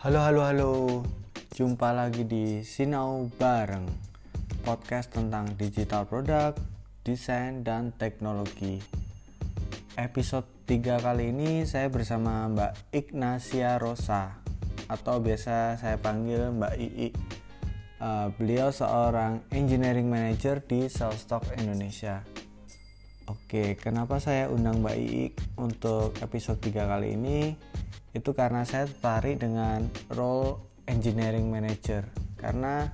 Halo halo halo, jumpa lagi di Sinau Bareng Podcast tentang digital product, desain, dan teknologi. Episode 3 kali ini saya bersama Mbak Ignacia Rosa Atau biasa saya panggil Mbak Ii. Uh, Beliau seorang engineering manager di Cellstock Indonesia. Oke, kenapa saya undang Mbak Ii untuk episode 3 kali ini? Itu karena saya tertarik dengan role engineering manager. Karena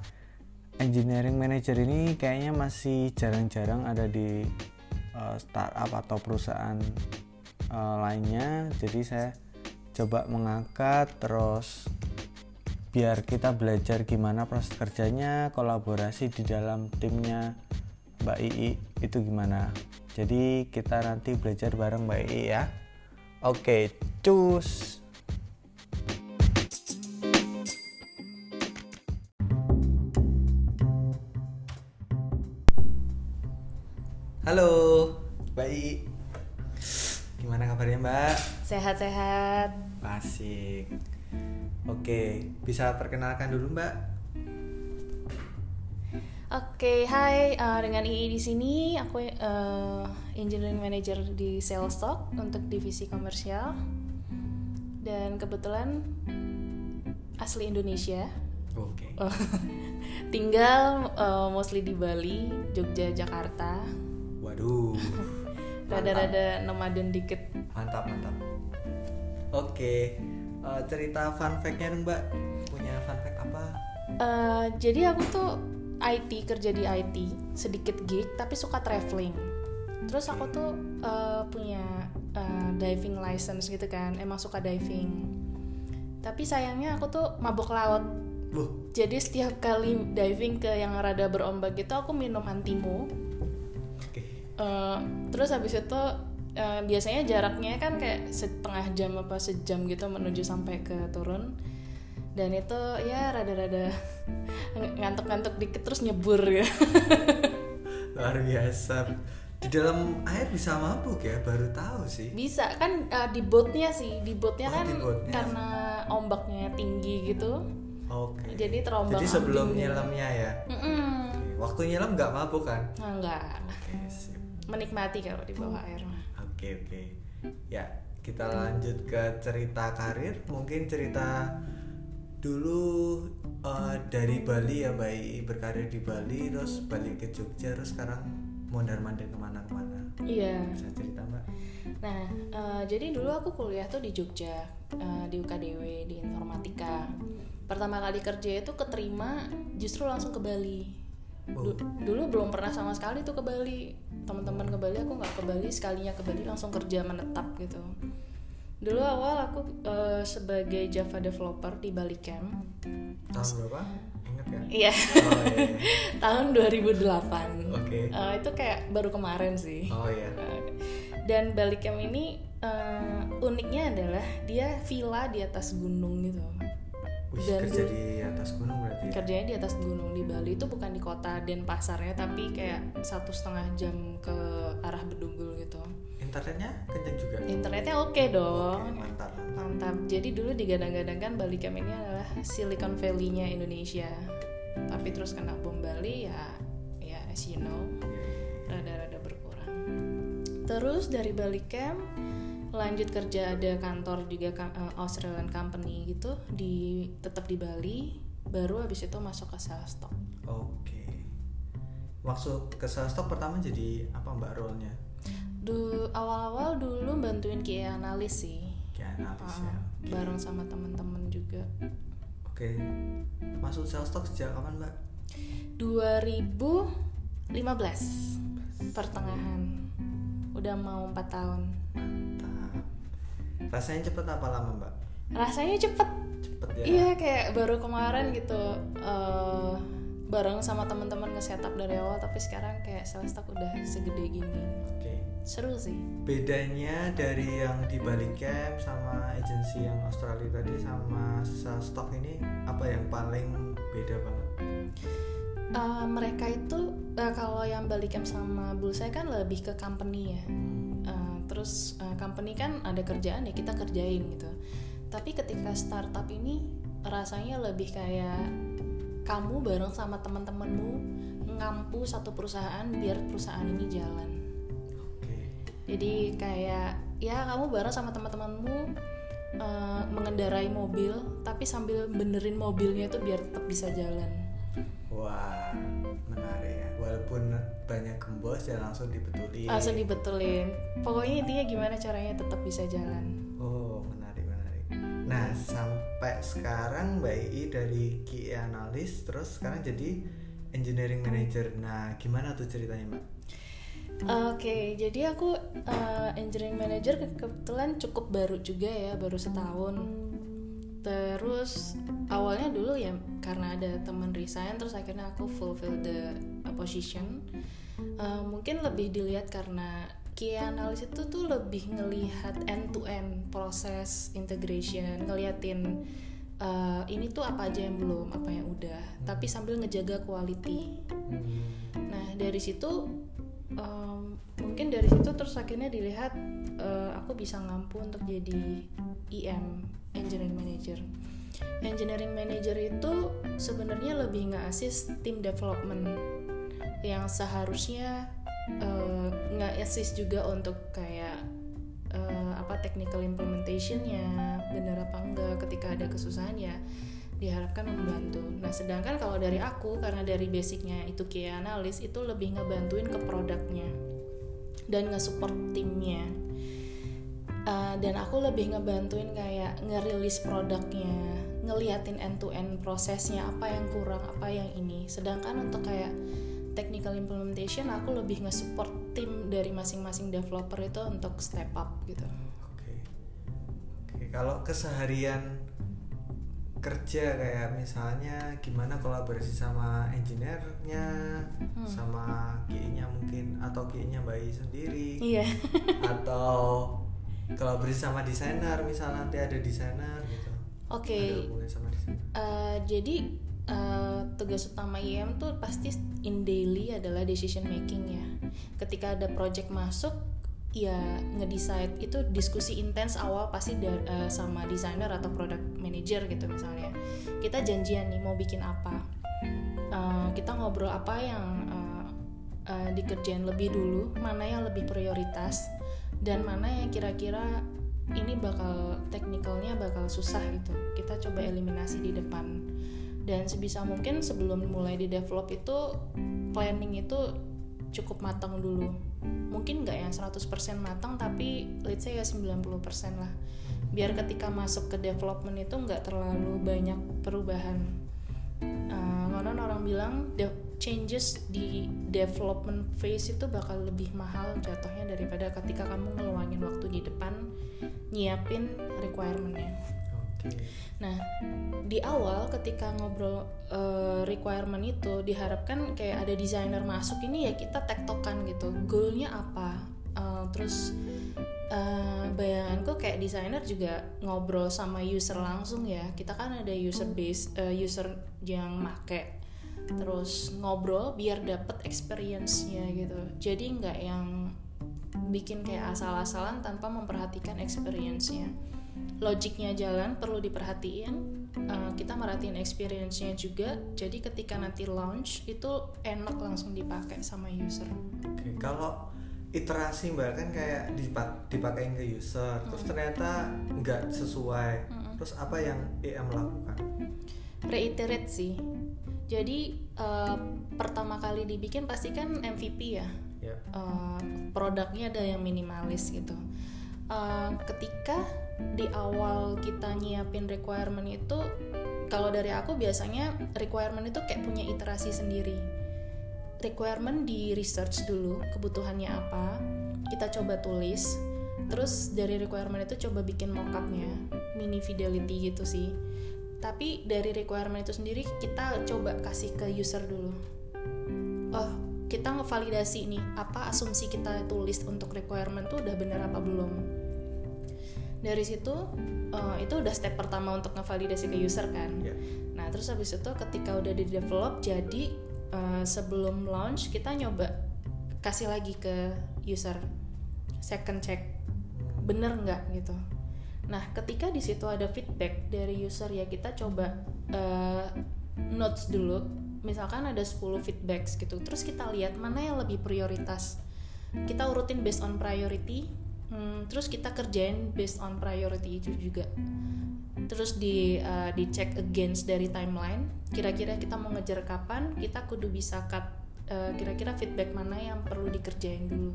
engineering manager ini kayaknya masih jarang-jarang ada di uh, startup atau perusahaan uh, lainnya. Jadi saya coba mengangkat terus biar kita belajar gimana proses kerjanya kolaborasi di dalam timnya Mbak Ii itu gimana. Jadi kita nanti belajar bareng Mbak Ii ya. Oke cus Halo, baik. Gimana kabarnya Mbak? Sehat-sehat. Asik. Oke, bisa perkenalkan dulu Mbak? Oke, hai. Uh, dengan II di sini, aku uh, engineering manager di Sales Stock untuk divisi komersial. Dan kebetulan asli Indonesia. Oke. Tinggal uh, mostly di Bali, Jogja, Jakarta Waduh. Rada-rada nomaden dikit. Mantap, mantap. Oke. Uh, cerita fun fact-nya dong, Mbak. Punya fun fact apa? Uh, jadi aku tuh IT kerja di IT, sedikit gig tapi suka traveling. Terus aku tuh uh, punya uh, diving license gitu kan, emang suka diving. Tapi sayangnya aku tuh mabuk laut. Uh. Jadi setiap kali diving ke yang rada berombak gitu aku minum antimo uh, terus habis itu uh, biasanya jaraknya kan kayak setengah jam apa sejam gitu menuju sampai ke turun. Dan itu ya rada-rada ngantuk-ngantuk dikit terus nyebur ya. Luar biasa. Di dalam air bisa mabuk ya? Baru tahu sih. Bisa kan uh, di boatnya sih. Di boatnya oh, kan di boatnya. karena ombaknya tinggi gitu. Oke. Okay. jadi terombang jadi sebelum nyelamnya ya? Mm -mm. Okay. waktu nyelam nggak mabuk kan? Enggak oke. okay, menikmati kalau di bawah air mah. Oke okay, oke. Okay. Ya kita lanjut ke cerita karir. Mungkin cerita dulu uh, dari Bali ya Mbak berkarir di Bali terus balik ke Jogja terus sekarang mondar mandir ke mana-kemana. Iya. Bisa cerita Mbak? Nah uh, jadi dulu aku kuliah tuh di Jogja uh, di UKDW di informatika. Pertama kali kerja itu keterima justru langsung ke Bali Du dulu belum pernah sama sekali tuh ke Bali teman-teman ke Bali aku nggak ke Bali sekalinya ke Bali langsung kerja menetap gitu. Dulu awal aku uh, sebagai Java developer di Bali Camp. Tahun berapa? Ingat ya? Iya, oh, iya, iya. tahun 2008 oke. Okay. uh, itu kayak baru kemarin sih. Oh iya. Uh, dan Bali Camp ini uh, uniknya adalah dia villa di atas gunung gitu Wih, dan kerja di atas gunung berarti ya? kerjanya di atas gunung di Bali itu bukan di kota Denpasarnya tapi kayak satu setengah jam ke arah Bedugul gitu. Internetnya kenceng juga? Internetnya oke okay dong. Okay, mantap mantap. Jadi dulu digadang-gadangkan Bali Camp ini adalah Silicon Valley-nya Indonesia. Tapi terus kena bom Bali ya ya as you know rada-rada berkurang. Terus dari Bali Camp lanjut kerja ada kantor juga uh, Australian company gitu di tetap di Bali baru habis itu masuk ke sales stock. Oke. Okay. Masuk ke sales stock pertama jadi apa mbak role-nya? Du awal-awal dulu bantuin QA analis sih. QA analis uh, ya. Okay. Bareng sama teman-teman juga. Oke. Okay. Masuk sales stock sejak kapan mbak? 2015 pertengahan. Udah mau 4 tahun. Rasanya cepet apa lama mbak? Rasanya cepet. Cepet ya? Iya kayak baru kemarin gitu uh, bareng sama teman-teman nge-setup dari awal tapi sekarang kayak Celestak udah segede gini. Oke. Okay. seru sih. Bedanya dari yang di balik camp sama agensi yang Australia tadi sama Celestak ini apa yang paling beda banget? Uh, mereka itu uh, kalau yang balik camp sama Bullseye kan lebih ke company ya terus uh, company kan ada kerjaan ya kita kerjain gitu tapi ketika startup ini rasanya lebih kayak kamu bareng sama teman-temanmu ngampu satu perusahaan biar perusahaan ini jalan Oke. jadi kayak ya kamu bareng sama teman-temanmu eh, mengendarai mobil tapi sambil benerin mobilnya itu biar tetap bisa jalan Wah. Walaupun banyak gembos ya langsung dibetulin. langsung dibetulin pokoknya intinya gimana caranya tetap bisa jalan Oh, menarik, menarik. Nah, sampai sekarang Mbak Ii dari QA analis terus sekarang jadi engineering manager. Nah, gimana tuh ceritanya, Mbak? Oke, jadi aku uh, engineering manager ke- kebetulan cukup baru juga ya, baru setahun. Terus awalnya dulu ya karena ada teman resign, terus akhirnya aku fulfill the uh, position. Uh, mungkin lebih dilihat karena QA analis itu tuh lebih ngelihat end to end proses integration, ngeliatin uh, ini tuh apa aja yang belum, apa yang udah, tapi sambil ngejaga quality. Nah dari situ um, mungkin dari situ terus akhirnya dilihat uh, aku bisa ngampu untuk jadi IM engineering manager. Engineering manager itu sebenarnya lebih nge-assist tim development yang seharusnya uh, nge-assist juga untuk kayak uh, apa technical implementationnya bener apa enggak ketika ada kesusahan ya diharapkan membantu. Nah, sedangkan kalau dari aku karena dari basicnya itu QA analis itu lebih ngebantuin ke produknya dan nge-support timnya. Uh, dan aku lebih ngebantuin kayak ngerilis produknya, ngeliatin end to end prosesnya apa yang kurang, apa yang ini. Sedangkan untuk kayak technical implementation aku lebih nge-support tim dari masing-masing developer itu untuk step up gitu. Oke. Oke, kalau keseharian kerja kayak misalnya gimana kolaborasi sama engineer-nya sama QI-nya mungkin atau QI-nya Mbak sendiri Iya. atau kolaborasi sama desainer misalnya nanti ada desainer gitu. Oke. Ada hubungan sama desainer. Uh, jadi uh, tugas utama IM tuh pasti in daily adalah decision making ya. Ketika ada project masuk, ya ngedecide itu diskusi intens awal pasti da- uh, sama desainer atau product manager gitu misalnya. Kita janjian nih mau bikin apa. Uh, kita ngobrol apa yang uh, uh, dikerjain lebih dulu, mana yang lebih prioritas dan mana yang kira-kira ini bakal teknikalnya bakal susah gitu. Kita coba eliminasi di depan. Dan sebisa mungkin sebelum mulai di develop itu planning itu cukup matang dulu. Mungkin nggak yang 100% matang tapi let's say ya 90% lah. Biar ketika masuk ke development itu nggak terlalu banyak perubahan. Uh, konon orang bilang changes di development phase itu bakal lebih mahal jatuhnya daripada ketika kamu ngeluangin waktu di depan nyiapin requirementnya. Nah, di awal ketika ngobrol uh, requirement itu diharapkan kayak ada desainer masuk ini ya kita tektokan gitu. Goalnya apa? Uh, terus uh, bayanganku kayak desainer juga ngobrol sama user langsung ya. Kita kan ada user base, uh, user yang make terus ngobrol biar dapet experience-nya gitu. Jadi nggak yang bikin kayak asal-asalan tanpa memperhatikan experience-nya. Logiknya jalan perlu diperhatiin uh, kita merhatiin experience-nya juga. Jadi ketika nanti launch itu enak langsung dipakai sama user. Oke, kalau iterasi mbak kan kayak dipak dipakein ke user, terus ternyata nggak sesuai, terus apa yang EM lakukan? reiterate sih jadi uh, pertama kali dibikin pasti kan MVP ya? Ya. uh, produknya ada yang minimalis gitu. Uh, ketika di awal kita nyiapin requirement itu kalau dari aku biasanya requirement itu kayak punya iterasi sendiri. Requirement di research dulu kebutuhannya apa kita coba tulis. Terus dari requirement itu coba bikin mockupnya mini fidelity gitu sih tapi dari requirement itu sendiri kita coba kasih ke user dulu. Oh kita ngevalidasi nih apa asumsi kita tulis untuk requirement tuh udah bener apa belum? Dari situ uh, itu udah step pertama untuk ngevalidasi ke user kan? Ya. nah terus habis itu ketika udah di develop jadi uh, sebelum launch kita nyoba kasih lagi ke user. Second check. Bener nggak gitu Nah, ketika di situ ada feedback dari user ya kita coba uh, notes dulu. Misalkan ada 10 feedbacks gitu. Terus kita lihat mana yang lebih prioritas. Kita urutin based on priority. Hmm, terus kita kerjain based on priority itu juga. Terus di uh, dicek against dari timeline. Kira-kira kita mau ngejar kapan? Kita kudu bisa cut uh, kira-kira feedback mana yang perlu dikerjain dulu.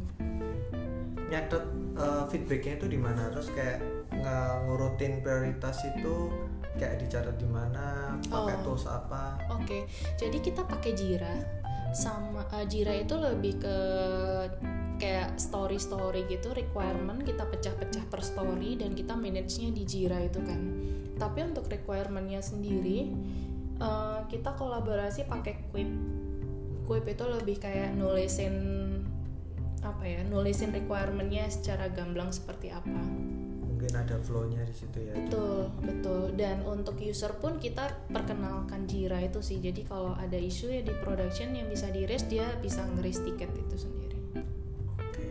Nyatet uh, feedbacknya itu di mana? Terus kayak ngurutin prioritas itu kayak dicatat di mana pakai oh. tools apa. Oke okay. jadi kita pakai Jira. Sama uh, Jira itu lebih ke kayak story story gitu requirement kita pecah-pecah per story dan kita manage-nya di Jira itu kan. Tapi untuk requirementnya sendiri uh, kita kolaborasi pakai Quip. Quip itu lebih kayak nulisin apa ya nulisin requirementnya secara gamblang seperti apa mungkin ada flow-nya di situ ya. Betul betul. Dan untuk user pun kita perkenalkan Jira itu sih. Jadi kalau ada isu ya di production yang bisa di raise dia bisa ngeris tiket itu sendiri. Oke.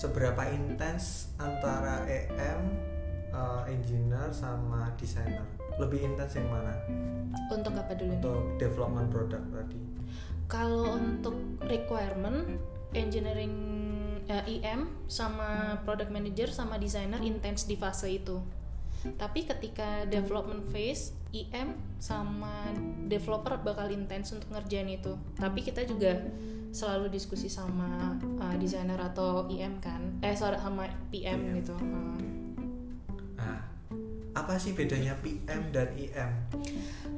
Seberapa intens antara EM uh, eh, engineer sama designer lebih intens yang mana? Untuk apa dulu untuk nih? development produk tadi. Kalau untuk requirement engineering uh, eh, IM sama product manager sama designer intens di fase itu. Tapi ketika development phase IM sama developer bakal intens untuk ngerjain itu. Tapi kita juga selalu diskusi sama uh, designer atau IM kan? Eh sorry sama PM, PM. gitu. Uh. nah apa sih bedanya PM dan IM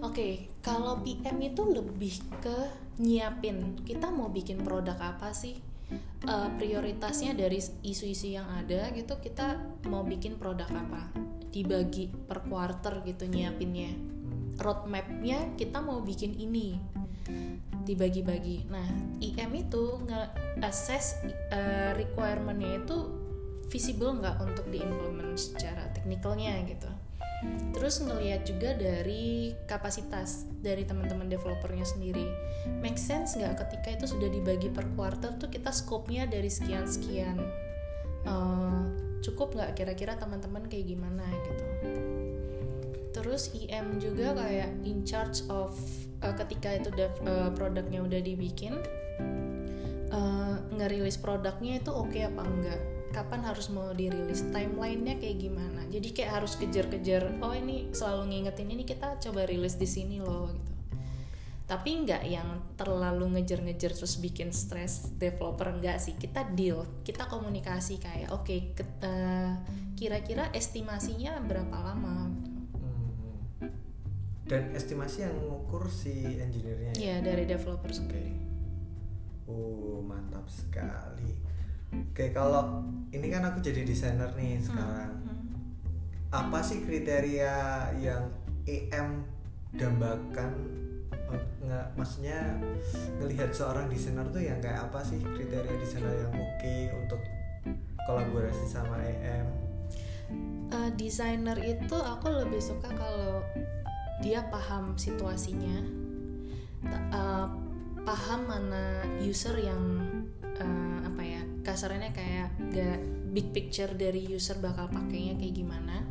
oke okay, kalau PM itu lebih ke nyiapin. Kita mau bikin produk apa sih uh, prioritasnya dari isu-isu yang ada gitu kita mau bikin produk apa? Dibagi per quarter gitu nyiapinnya. Roadmapnya kita mau bikin ini. Dibagi-bagi. Nah IM itu nge-assess uh, requirementnya itu visible nggak untuk diimplement secara teknikalnya gitu terus ngelihat juga dari kapasitas dari teman-teman developernya sendiri. Make sense nggak ketika itu sudah dibagi per quarter tuh kita scope-nya dari sekian sekian uh, cukup nggak kira-kira teman-teman kayak gimana gitu? Terus IM juga kayak in charge of uh, ketika itu uh, produknya udah dibikin uh, ngerilis produknya itu oke okay apa enggak kapan harus mau dirilis timelinenya kayak gimana. Jadi kayak harus kejar-kejar oh ini selalu ngingetin ini kita coba rilis di sini loh gitu. Tapi nggak yang terlalu ngejar-ngejar terus bikin stres developer enggak sih. Kita deal kita komunikasi kayak oke okay, uh, kira-kira estimasinya berapa lama? Hmm. dan estimasi yang mengukur si engineer-nya ya? Dari developer sendiri. Oh mantap sekali Oke, kalau ini kan aku jadi desainer nih hmm, sekarang. Hmm. Apa sih kriteria yang EM dambakan nggak maksudnya ngelihat seorang desainer tuh yang kayak apa sih kriteria desainer yang oke okay untuk kolaborasi sama EM? Uh, desainer itu aku lebih suka kalau dia paham situasinya, uh, paham mana user yang uh, apa ya kasarnya kayak gak big picture dari user bakal pakainya kayak gimana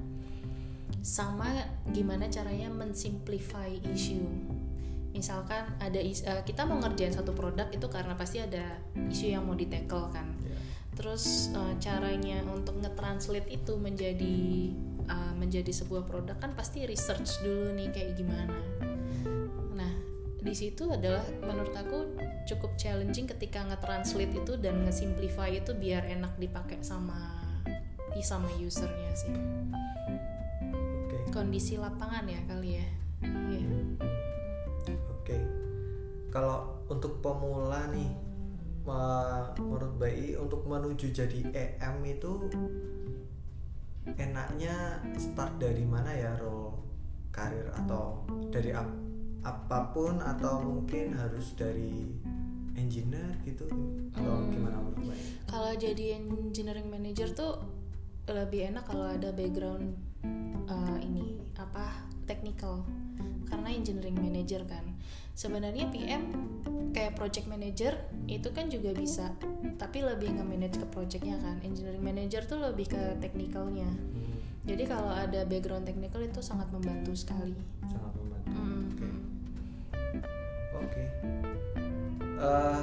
sama gimana caranya mensimplify issue. Misalkan ada is uh, kita mau ngerjain satu produk itu karena pasti ada isu yang mau ditekel kan. Yeah. terus uh, caranya untuk nge-translate itu menjadi uh, menjadi sebuah produk kan pasti research dulu nih kayak gimana di situ adalah menurut aku cukup challenging ketika nge-translate itu dan nge-simplify itu biar enak dipakai sama sama usernya sih. Okay. Kondisi lapangan ya kali ya. Yeah. Oke. Okay. Kalau untuk pemula nih menurut Bayi untuk menuju jadi EM itu enaknya start dari mana ya role karir atau dari apa pun atau mungkin harus dari engineer gitu atau hmm. gimana menurut Kalau jadi engineering manager tuh lebih enak kalau ada background uh, ini apa technical. Karena engineering manager kan. Sebenarnya PM kayak project manager itu kan juga bisa tapi lebih nge-manage ke projectnya kan. Engineering manager tuh lebih ke technicalnya. Hmm. jadi kalau ada background technical itu sangat membantu sekali. Sangat membantu Eh,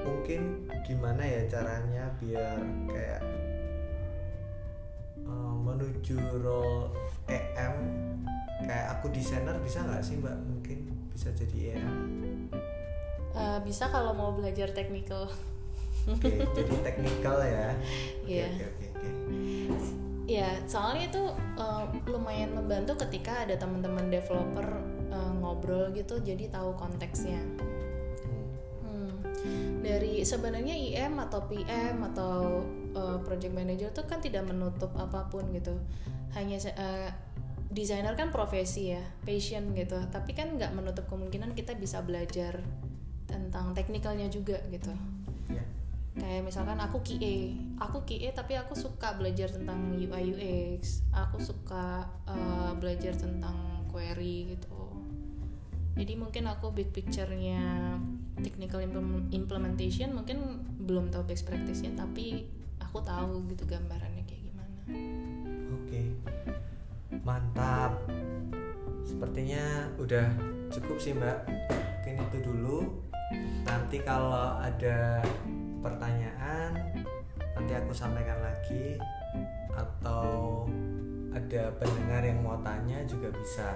mungkin gimana ya caranya biar kayak eh, menuju role EM kayak aku desainer bisa nggak sih mbak? Mungkin bisa jadi EM Eh, bisa kalau mau belajar technical. Oke jadi teknikal ya. Oke Iya. oke oke oke. Ya, soalnya itu eh, lumayan membantu ketika ada teman-teman developer eh, ngobrol gitu, jadi tahu konteksnya. Dari sebenarnya IM atau PM atau eh, project manager tuh kan tidak menutup apa pun gitu. Hanya eh, desainer kan profesi ya, passion gitu. Tapi kan nggak menutup kemungkinan kita bisa belajar tentang teknikalnya juga gitu. ya Kayak misalkan aku QA, aku QA tapi aku suka belajar tentang UI UX, aku suka uh, belajar tentang query gitu. Jadi mungkin aku big picture-nya technical implem- implementation mungkin belum tahu best practice-nya tapi aku tahu gitu gambarannya kayak gimana. Oke, mantap. Sepertinya udah cukup sih Mbak. Mungkin itu dulu. Nanti kalau ada pertanyaan, nanti aku sampaikan lagi. Atau ada pendengar yang mau tanya juga bisa.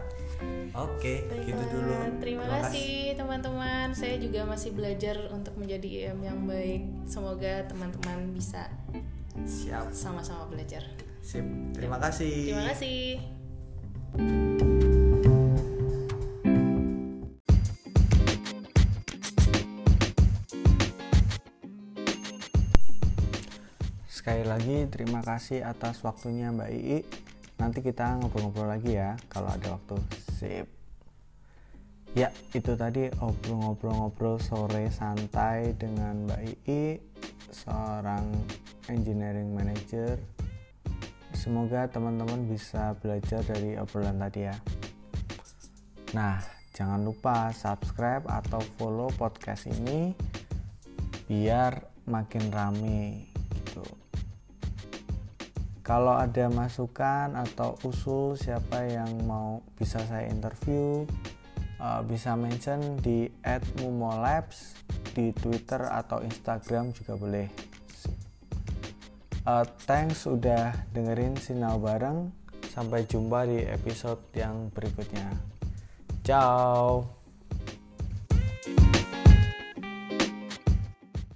Oke, gitu Baiklah, dulu. Terima kasih teman-teman. Saya juga masih belajar untuk menjadi IM yang baik. Semoga teman-teman bisa Siap, sama-sama belajar. sip. Terima kasih. Terima kasih. Sekali lagi terima kasih atas waktunya Mbak Ii. Nanti kita ngobrol-ngobrol lagi ya kalau ada waktu. Sip. Ya, itu tadi ngobrol-ngobrol-ngobrol sore santai dengan Mbak Ii, seorang engineering manager. Semoga teman-teman bisa belajar dari obrolan tadi ya. Nah, jangan lupa subscribe atau follow podcast ini biar makin rame gitu. Kalau ada masukan atau usul siapa yang mau bisa saya interview, uh, bisa mention di @mumolabs di Twitter atau Instagram juga boleh. Uh, thanks udah dengerin Sinau bareng. Sampai jumpa di episode yang berikutnya. Ciao.